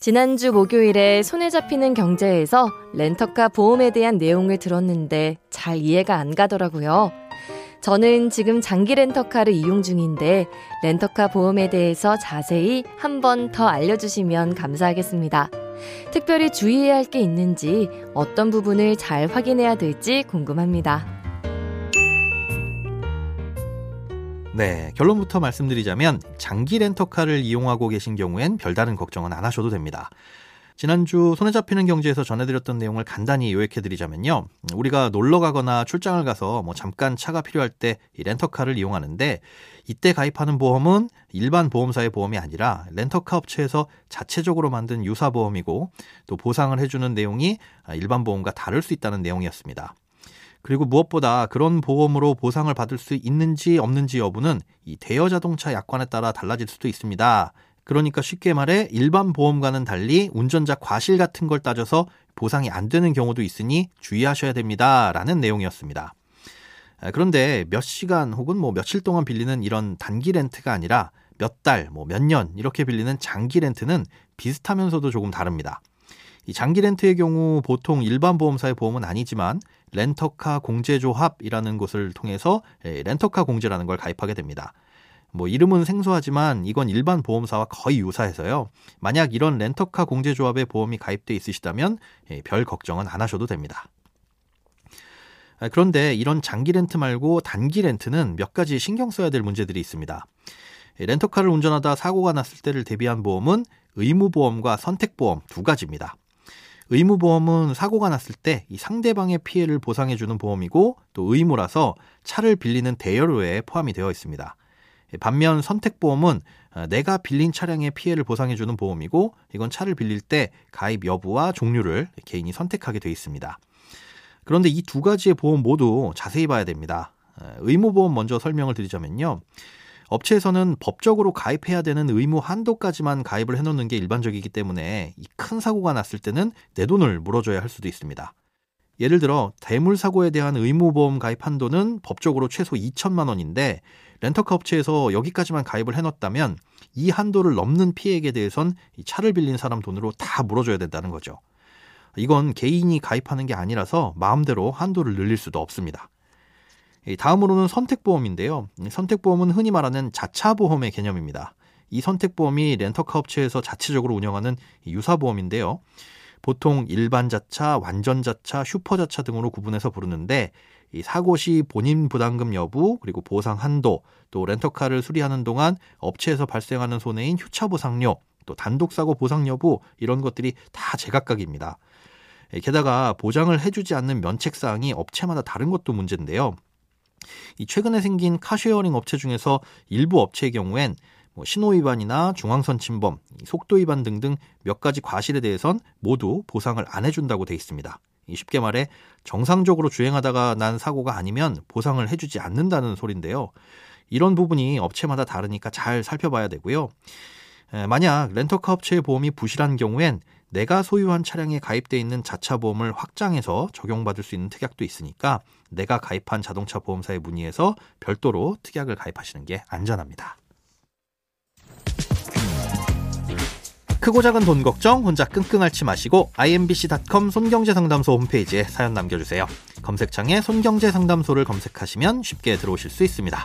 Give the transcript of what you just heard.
지난주 목요일에 손에 잡히는 경제에서 렌터카 보험에 대한 내용을 들었는데 잘 이해가 안 가더라고요. 저는 지금 장기 렌터카를 이용 중인데 렌터카 보험에 대해서 자세히 한 번 더 알려주시면 감사하겠습니다. 특별히 주의해야 할 게 있는지 어떤 부분을 잘 확인해야 될지 궁금합니다. 네, 결론부터 말씀드리자면 장기 렌터카를 이용하고 계신 경우엔 별다른 걱정은 안 하셔도 됩니다. 지난주 손에 잡히는 경제에서 전해드렸던 내용을 간단히 요약해드리자면요. 우리가 놀러 가거나 출장을 가서 뭐 잠깐 차가 필요할 때이 렌터카를 이용하는데 이때 가입하는 보험은 일반 보험사의 보험이 아니라 렌터카 업체에서 자체적으로 만든 유사 보험이고 또 보상을 해주는 내용이 일반 보험과 다를 수 있다는 내용이었습니다. 그리고 무엇보다 그런 보험으로 보상을 받을 수 있는지 없는지 여부는 이 대여 자동차 약관에 따라 달라질 수도 있습니다. 그러니까 쉽게 말해 일반 보험과는 달리 운전자 과실 같은 걸 따져서 보상이 안 되는 경우도 있으니 주의하셔야 됩니다. 라는 내용이었습니다. 아, 그런데 몇 시간 혹은 뭐 며칠 동안 빌리는 이런 단기 렌트가 아니라 몇 달, 뭐 몇 년 이렇게 빌리는 장기 렌트는 비슷하면서도 조금 다릅니다. 이 장기 렌트의 경우 보통 일반 보험사의 보험은 아니지만 렌터카 공제조합이라는 곳을 통해서 예, 렌터카 공제라는 걸 가입하게 됩니다. 뭐 이름은 생소하지만 이건 일반 보험사와 거의 유사해서요. 만약 이런 렌터카 공제조합에 보험이 가입돼 있으시다면 예, 별 걱정은 안 하셔도 됩니다. 아, 그런데 이런 장기 렌트 말고 단기 렌트는 몇 가지 신경 써야 될 문제들이 있습니다. 예, 렌터카를 운전하다 사고가 났을 때를 대비한 보험은 의무보험과 선택보험 두 가지입니다. 의무보험은 사고가 났을 때 이 상대방의 피해를 보상해주는 보험이고 또 의무라서 차를 빌리는 대여료에 포함이 되어 있습니다. 예, 반면 선택보험은 아, 내가 빌린 차량의 피해를 보상해주는 보험이고 이건 차를 빌릴 때 가입 여부와 종류를 개인이 선택하게 되어 있습니다. 그런데 이 두 가지의 보험 모두 자세히 봐야 됩니다. 의무보험 먼저 설명을 드리자면요. 업체에서는 법적으로 가입해야 되는 의무 한도까지만 가입을 해놓는 게 일반적이기 때문에 이 큰 사고가 났을 때는 내 돈을 물어줘야 할 수도 있습니다. 예를 들어 대물 사고에 대한 의무보험 가입 한도는 법적으로 최소 2천만 원인데 렌터카 업체에서 여기까지만 가입을 해놨다면 이 한도를 넘는 피해액에 대해선 이 차를 빌린 사람 돈으로 다 물어줘야 된다는 거죠. 이건 개인이 가입하는 게 아니라서 마음대로 한도를 늘릴 수도 없습니다. 다음으로는 선택보험인데요. 선택보험은 흔히 말하는 자차보험의 개념입니다. 이 선택보험이 렌터카 업체에서 자체적으로 운영하는 유사보험인데요. 보통 일반 자차, 완전 자차, 슈퍼 자차 등으로 구분해서 부르는데 이 사고 시 본인 부담금 여부, 그리고 보상 한도, 또 렌터카를 수리하는 동안 업체에서 발생하는 손해인 휴차 보상료, 또 단독 사고 보상 여부 이런 것들이 다 제각각입니다. 게다가 보장을 해주지 않는 면책 사항이 업체마다 다른 것도 문제인데요. 이 최근에 생긴 car sharing 업체 중에서 일부 업체의 경우엔 뭐 신호 위반이나 중앙선 침범, 속도 위반 등등 몇 가지 과실에 대해선 모두 보상을 안 해준다고 돼 있습니다. 쉽게 말해 정상적으로 주행하다가 난 사고가 아니면 보상을 해주지 않는다는 소린데요. 이런 부분이 업체마다 다르니까 잘 살펴봐야 되고요. 만약 렌터카 업체의 보험이 부실한 경우엔 내가 소유한 차량에 가입돼 있는 자차 보험을 확장해서 적용받을 수 있는 특약도 있으니까 내가 가입한 자동차 보험사에 문의해서 별도로 특약을 가입하시는 게 안전합니다. 크고 작은 돈 걱정 혼자 끙끙 앓지 마시고 imbc.com 손경제상담소 홈페이지에 사연 남겨주세요. 검색창에 손경제상담소를 검색하시면 쉽게 들어오실 수 있습니다.